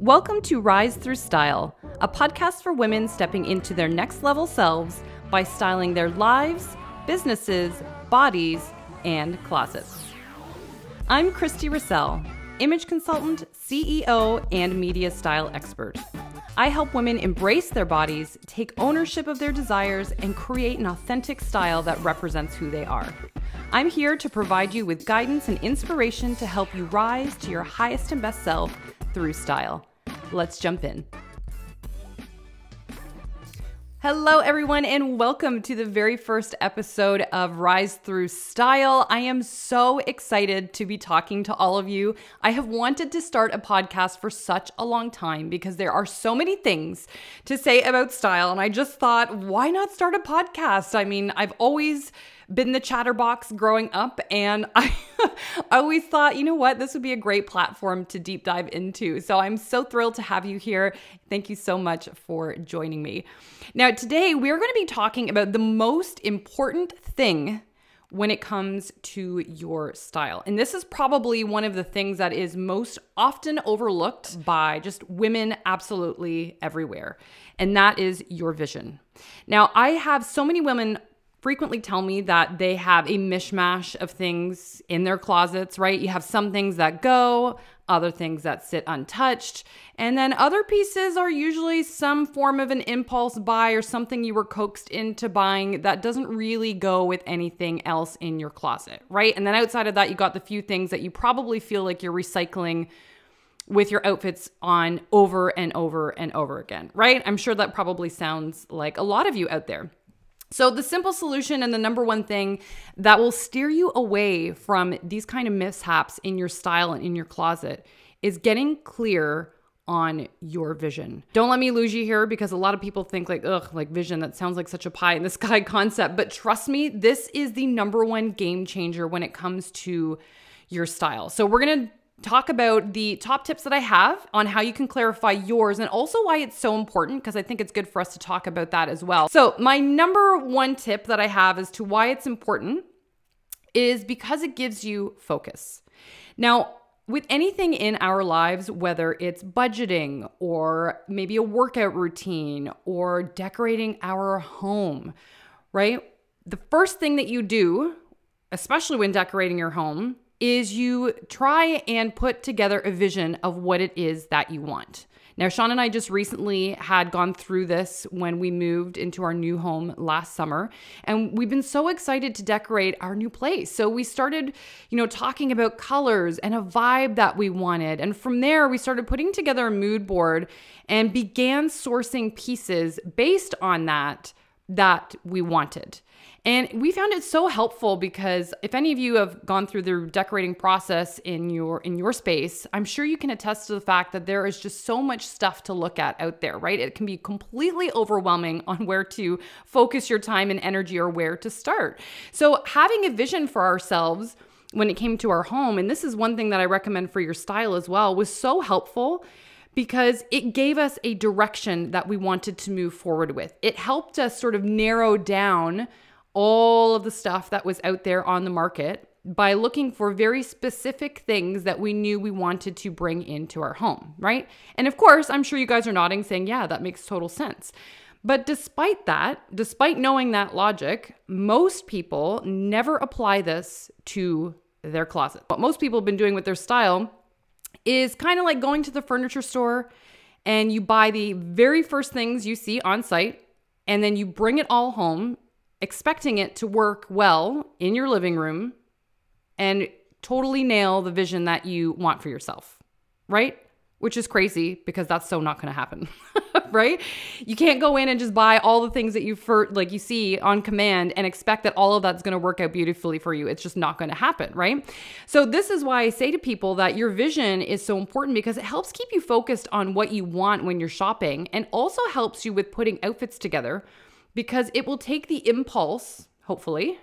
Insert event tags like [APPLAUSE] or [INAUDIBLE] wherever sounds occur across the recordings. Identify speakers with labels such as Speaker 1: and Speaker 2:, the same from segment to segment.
Speaker 1: Welcome to Rise Through Style, a podcast for women stepping into their next level selves by styling their lives, businesses, bodies, and closets. I'm Christy Russell, image consultant, CEO, and media style expert. I help women embrace their bodies, take ownership of their desires, and create an authentic style that represents who they are. I'm here to provide you with guidance and inspiration to help you rise to your highest and best self through style. Let's jump in. Hello, everyone, and welcome to the very first episode of Rise Through Style. I am so excited to be talking to all of you. I have wanted to start a podcast for such a long time because there are so many things to say about style, and I just thought, why not start a podcast? I mean, I've always been the chatterbox growing up, and I, [LAUGHS] I always thought, you know what, this would be a great platform to deep dive into. So I'm so thrilled to have you here. Thank you so much for joining me. Now, today we're going to be talking about the most important thing when it comes to your style. And this is probably one of the things that is most often overlooked by just women absolutely everywhere. And that is your vision. Now, I have so many women frequently tell me that they have a mishmash of things in their closets, right? You have some things that go, other things that sit untouched, and then other pieces are usually some form of an impulse buy or something you were coaxed into buying that doesn't really go with anything else in your closet, right? And then outside of that, you got the few things that you probably feel like you're recycling with your outfits on over and over and over again, right? I'm sure that probably sounds like a lot of you out there. So, the simple solution and the number one thing that will steer you away from these kind of mishaps in your style and in your closet is getting clear on your vision. Don't let me lose you here because a lot of people think like, ugh, like vision, that sounds like such a pie in the [LAUGHS] sky concept. But trust me, this is the number one game changer when it comes to your style. So we're gonna talk about the top tips that I have on how you can clarify yours and also why it's so important because I think it's good for us to talk about that as well. So, my number one tip that I have as to why it's important is because it gives you focus. Now, with anything in our lives, whether it's budgeting or maybe a workout routine or decorating our home, right? The first thing that you do, especially when decorating your home, is you try and put together a vision of what it is that you want. Now, Sean and I just recently had gone through this when we moved into our new home last summer, and we've been so excited to decorate our new place. So we started, you know, talking about colors and a vibe that we wanted. And from there, we started putting together a mood board and began sourcing pieces based on that that we wanted. And we found it so helpful because if any of you have gone through the decorating process in your in your space, I'm sure you can attest to the fact that there is just so much stuff to look at out there, right? It can be completely overwhelming on where to focus your time and energy or where to start. So having a vision for ourselves when it came to our home, and this is one thing that I recommend for your style as well, was so helpful because it gave us a direction that we wanted to move forward with. It helped us sort of narrow down all of the stuff that was out there on the market by looking for very specific things that we knew we wanted to bring into our home, right? And of course, I'm sure you guys are nodding saying, yeah, that makes total sense. But despite that, despite knowing that logic, most people never apply this to their closet. What most people have been doing with their style is kind of like going to the furniture store and you buy the very first things you see on sight and then you bring it all home expecting it to work well in your living room and totally nail the vision that you want for yourself, right? Which is crazy because that's so not going to happen, [LAUGHS] right? You can't go in and just buy all the things that you for like you see on command and expect that all of that's going to work out beautifully for you. It's just not going to happen, right? So this is why I say to people that your vision is so important because it helps keep you focused on what you want when you're shopping and also helps you with putting outfits together because it will take the impulse, hopefully,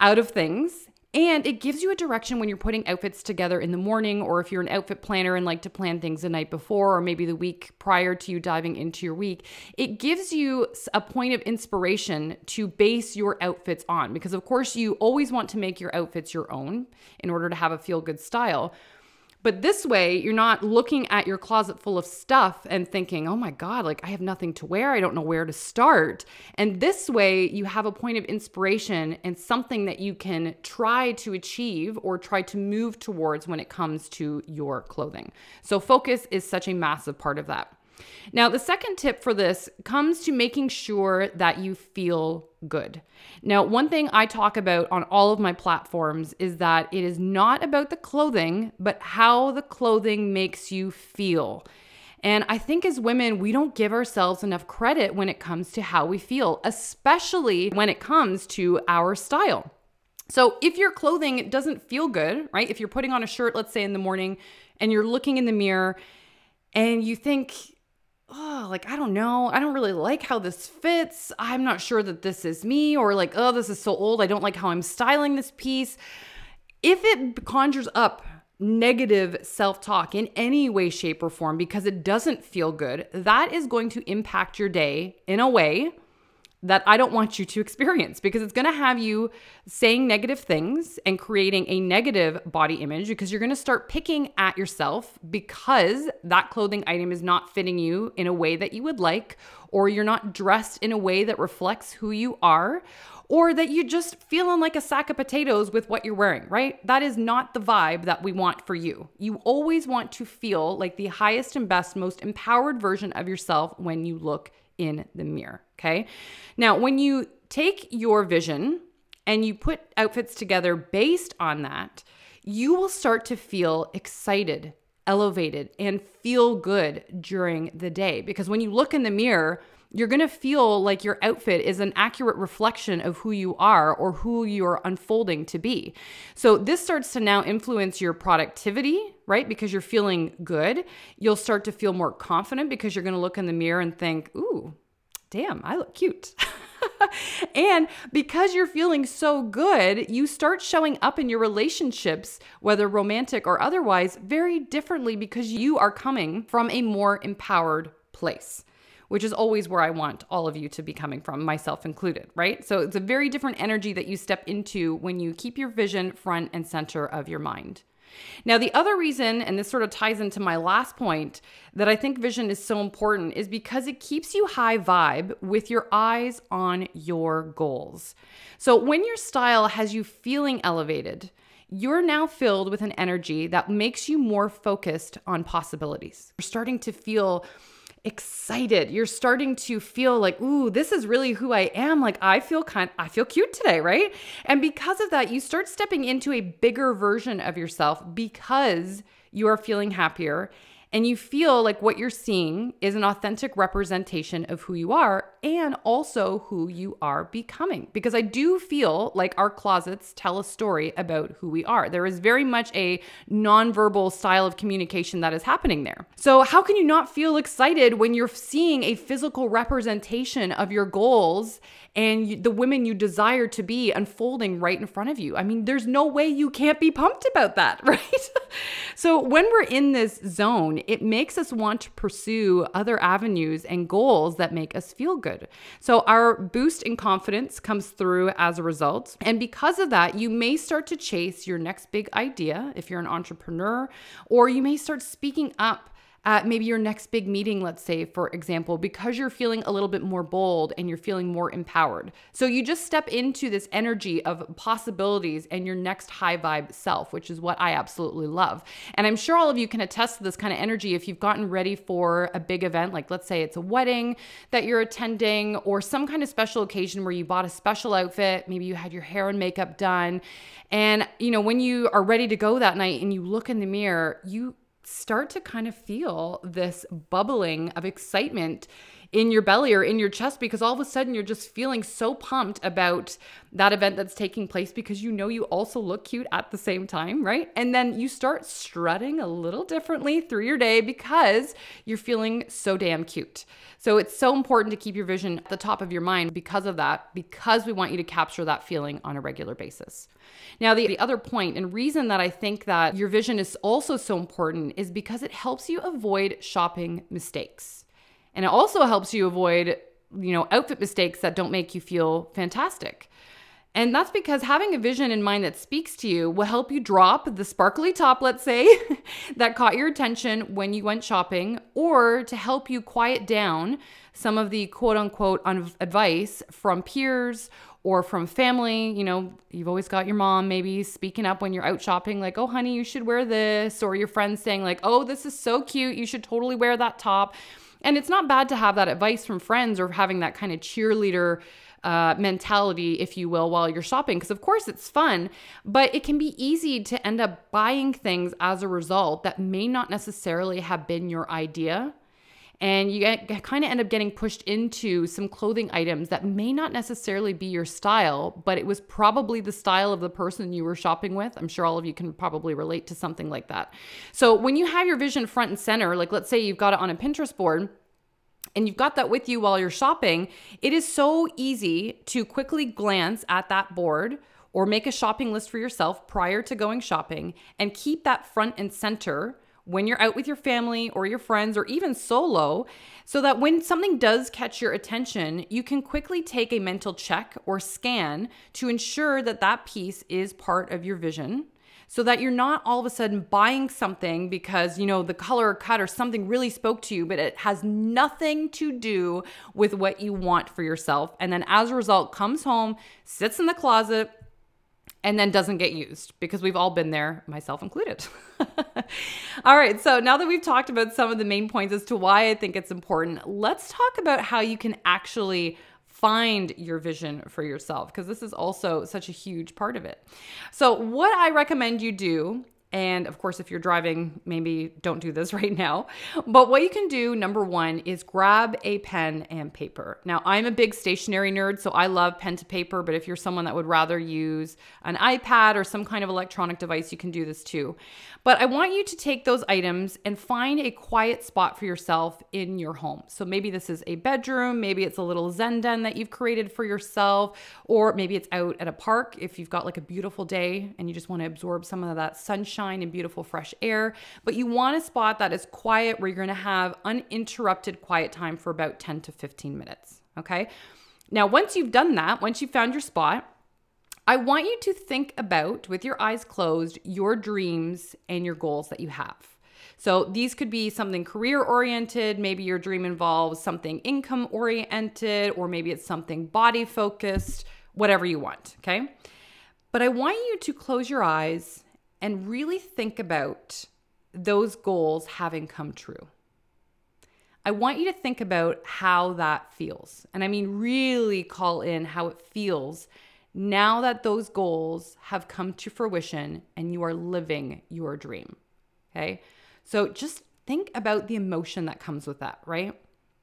Speaker 1: out of things. And it gives you a direction when you're putting outfits together in the morning, or if you're an outfit planner and like to plan things the night before, or maybe the week prior to you diving into your week. It gives you a point of inspiration to base your outfits on. Because, of course, you always want to make your outfits your own in order to have a feel good style. But this way, you're not looking at your closet full of stuff and thinking, oh my God, like I have nothing to wear. I don't know where to start. And this way, you have a point of inspiration and something that you can try to achieve or try to move towards when it comes to your clothing. So, focus is such a massive part of that. Now, the second tip for this comes to making sure that you feel good. Now, one thing I talk about on all of my platforms is that it is not about the clothing, but how the clothing makes you feel. And I think as women, we don't give ourselves enough credit when it comes to how we feel, especially when it comes to our style. So, if your clothing doesn't feel good, right? If you're putting on a shirt, let's say in the morning, and you're looking in the mirror and you think, oh, like, I don't know. I don't really like how this fits. I'm not sure that this is me, or like, oh, this is so old. I don't like how I'm styling this piece. If it conjures up negative self talk in any way, shape, or form because it doesn't feel good, that is going to impact your day in a way that I don't want you to experience because it's going to have you saying negative things and creating a negative body image because you're going to start picking at yourself because that clothing item is not fitting you in a way that you would like, or you're not dressed in a way that reflects who you are, or that you're just feeling like a sack of potatoes with what you're wearing, right? That is not the vibe that we want for you. You always want to feel like the highest and best, most empowered version of yourself when you look in the mirror. Okay. Now, when you take your vision and you put outfits together based on that, you will start to feel excited, elevated, and feel good during the day. Because when you look in the mirror, you're going to feel like your outfit is an accurate reflection of who you are or who you're unfolding to be. So, this starts to now influence your productivity, right? Because you're feeling good. You'll start to feel more confident because you're going to look in the mirror and think, ooh, damn, I look cute. [LAUGHS] and because you're feeling so good, you start showing up in your relationships, whether romantic or otherwise, very differently because you are coming from a more empowered place which is always where I want all of you to be coming from, myself included, right? So it's a very different energy that you step into when you keep your vision front and center of your mind. Now, the other reason, and this sort of ties into my last point, that I think vision is so important is because it keeps you high vibe with your eyes on your goals. So, when your style has you feeling elevated, you're now filled with an energy that makes you more focused on possibilities. You're starting to feel excited. You're starting to feel like, ooh, this is really who I am. Like I feel kind I feel cute today, right? And because of that, you start stepping into a bigger version of yourself because you are feeling happier and you feel like what you're seeing is an authentic representation of who you are and also who you are becoming. Because I do feel like our closets tell a story about who we are. There is very much a nonverbal style of communication that is happening there. So, how can you not feel excited when you're seeing a physical representation of your goals and the women you desire to be unfolding right in front of you. I mean, there's no way you can't be pumped about that, [LAUGHS] right? so, when we're in this zone, it makes us want to pursue other avenues and goals that make us feel good. So, our boost in confidence comes through as a result. And because of that, you may start to chase your next big idea if you're an entrepreneur, or you may start speaking up at maybe your next big meeting, let's say, for example, because you're feeling a little bit more bold and you're feeling more empowered. So you just step into this energy of possibilities and your next high vibe self, which is what I absolutely love. And I'm sure all of you can attest to this kind of energy if you've gotten ready for a big event, like let's say it's a wedding that you're attending or some kind of special occasion where you bought a special outfit, maybe you had your hair and makeup done. And, you know, when you are ready to go that night and you look in the mirror, you start to kind of feel this bubbling of excitement in your belly or in your chest because all of a sudden you're just feeling so pumped about that event that's taking place because you know you also look cute at the same time, right? And then you start strutting a little differently through your day because you're feeling so damn cute. So it's so important to keep your vision at the top of your mind because of that, because we want you to capture that feeling on a regular basis. Now, the, the other point and reason that I think that your vision is also so important is because it helps you avoid shopping mistakes. And it also helps you avoid, you know, outfit mistakes that don't make you feel fantastic. And that's because having a vision in mind that speaks to you will help you drop the sparkly top, let's say, [LAUGHS] that caught your attention when you went shopping, or to help you quiet down some of the quote unquote advice from peers or from family. You know, you've always got your mom maybe speaking up when you're out shopping, like, oh, honey, you should wear this, or your friends saying, like, oh, this is so cute, you should totally wear that top. And it's not bad to have that advice from friends or having that kind of cheerleader uh, mentality, if you will, while you're shopping. Because, of course, it's fun, but it can be easy to end up buying things as a result that may not necessarily have been your idea. And you kind of end up getting pushed into some clothing items that may not necessarily be your style, but it was probably the style of the person you were shopping with. I'm sure all of you can probably relate to something like that. So, when you have your vision front and center, like let's say you've got it on a Pinterest board, and you've got that with you while you're shopping, it is so easy to quickly glance at that board or make a shopping list for yourself prior to going shopping and keep that front and center when you're out with your family or your friends or even solo, so that when something does catch your attention, you can quickly take a mental check or scan to ensure that that piece is part of your vision so that you're not all of a sudden buying something because, you know, the color or cut or something really spoke to you, but it has nothing to do with what you want for yourself. And then as a result, comes home, sits in the closet, and then doesn't get used because we've all been there, myself included. [LAUGHS] all right, so now that we've talked about some of the main points as to why I think it's important, let's talk about how you can actually find your vision for yourself because this is also such a huge part of it. So, what I recommend you do and of course, if you're driving, maybe don't do this [LAUGHS] right now. But what you can do, number one, is grab a pen and paper. Now, I'm a big stationery nerd, so I love pen to paper. But if you're someone that would rather use an iPad or some kind of electronic device, you can do this too. But I want you to take those items and find a quiet spot for yourself in your home. So maybe this is a bedroom, maybe it's a little Zen den that you've created for yourself, or maybe it's out at a park if you've got like a beautiful day and you just want to absorb some of that sunshine and beautiful fresh air. But you want a spot that is quiet where you're going to have uninterrupted quiet time for about 10 to 15 minutes. Okay. Now, once you've done that, once you've found your spot, I want you to think about, with your eyes closed, your dreams and your goals that you have. So these could be something career oriented. Maybe your dream involves something income oriented, or maybe it's something body focused, whatever you want. Okay. But I want you to close your eyes and really think about those goals having come true. I want you to think about how that feels. And I mean, really call in how it feels now that those goals have come to fruition and you are living your dream. Okay. So just think about the emotion that comes with that, right?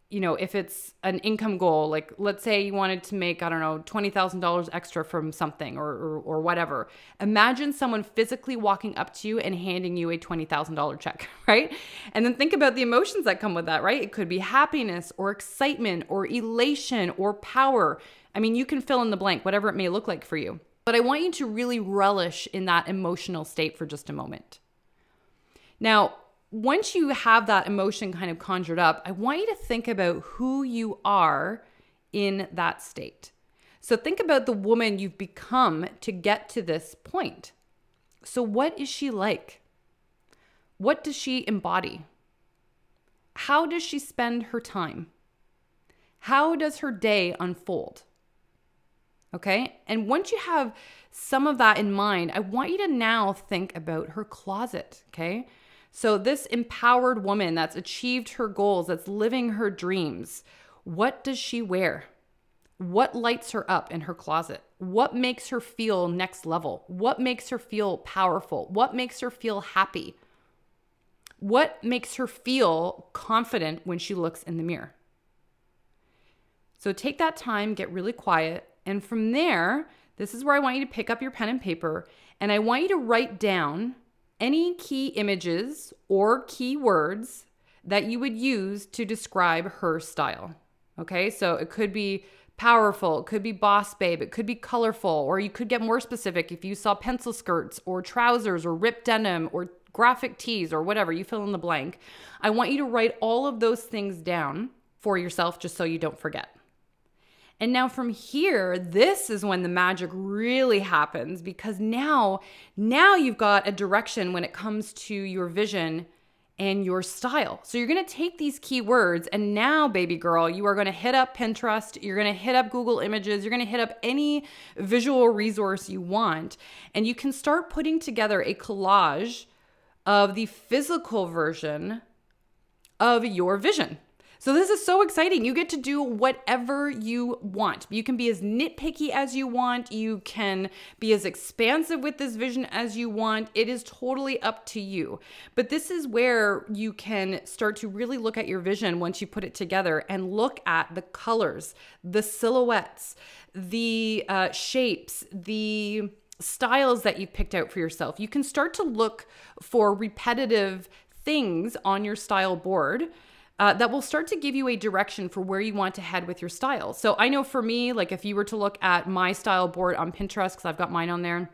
Speaker 1: You know, if it's an income goal, like let's say you wanted to make, I don't know, $20,000 extra from something or, or, or, whatever. Imagine someone physically walking up to you and handing you a $20,000 check, [LAUGHS] right? And then think about the emotions that come with that, right? It could be happiness or excitement or elation or power. I mean, you can fill in the blank, whatever it may look like for you. But I want you to really relish in that emotional state for just a moment. Now, once you have that emotion kind of conjured up, I want you to think about who you are in that state. So think about the woman you've become to get to this point. So, what is she like? What does she embody? How does she spend her time? How does her day unfold? Okay. And once you have some of that in mind, I want you to now think about her closet. Okay. So, this empowered woman that's achieved her goals, that's living her dreams, what does she wear? What lights her up in her closet? What makes her feel next level? What makes her feel powerful? What makes her feel happy? What makes her feel confident when she looks in the mirror? So take that time, get really quiet, and from there, this is where I want you to pick up your pen and paper and I want you to write down any key images or keywords that you would use to describe her style. Okay, so it could be powerful, it could be boss babe, it could be colorful, or you could get more specific if you saw pencil skirts or trousers or ripped denim or graphic tees or whatever, you fill in the blank. I want you to write all of those things down for yourself just so you don't forget. And now from here, this is when the magic really happens because now now you've got a direction when it comes to your vision and your style. So you're going to take these keywords and now baby girl, you are going to hit up Pinterest, you're going to hit up Google Images, you're going to hit up any visual resource you want and you can start putting together a collage of the physical version of your vision. So this is so exciting. You get to do whatever you want. You can be as nitpicky as you want. You can be as expansive with this vision as you want. It is totally up to you. But this is where you can start to really look at your vision once you put it together and look at the colors, the silhouettes, the uh, shapes, the styles that you've picked out for yourself. You can start to look for repetitive things on your style board uh, that will start to give you a direction for where you want to head with your style. So I know for me, like if you were to look at my style board on Pinterest, because I've got mine on there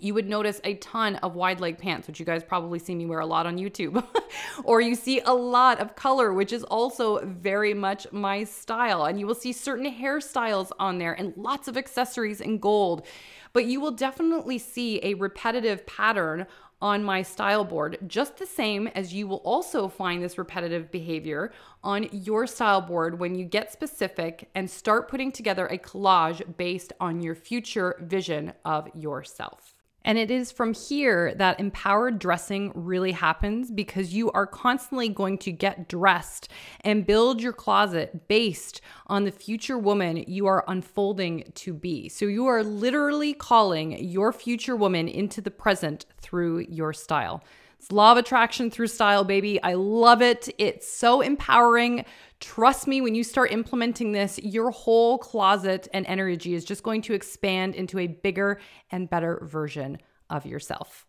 Speaker 1: you would notice a ton of wide leg pants, which you guys probably see me wear a lot on YouTube. [LAUGHS] or you see a lot of color, which is also very much my style. And you will see certain hairstyles on there and lots of accessories in gold. But you will definitely see a repetitive pattern on my style board, just the same as you will also find this repetitive behavior on your style board when you get specific and start putting together a collage based on your future vision of yourself. And it is from here that empowered dressing really happens because you are constantly going to get dressed and build your closet based on the future woman you are unfolding to be. So you are literally calling your future woman into the present through your style. It's law of attraction through style, baby. I love it. It's so empowering. Trust me, when you start implementing this, your whole closet and energy is just going to expand into a bigger and better version of yourself.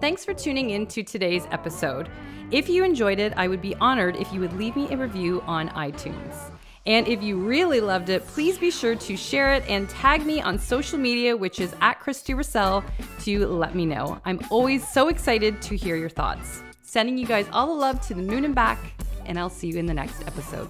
Speaker 1: Thanks for tuning in to today's episode. If you enjoyed it, I would be honored if you would leave me a review on iTunes. And if you really loved it, please be sure to share it and tag me on social media, which is at Christy Russell, to let me know. I'm always so excited to hear your thoughts. Sending you guys all the love to the moon and back, and I'll see you in the next episode.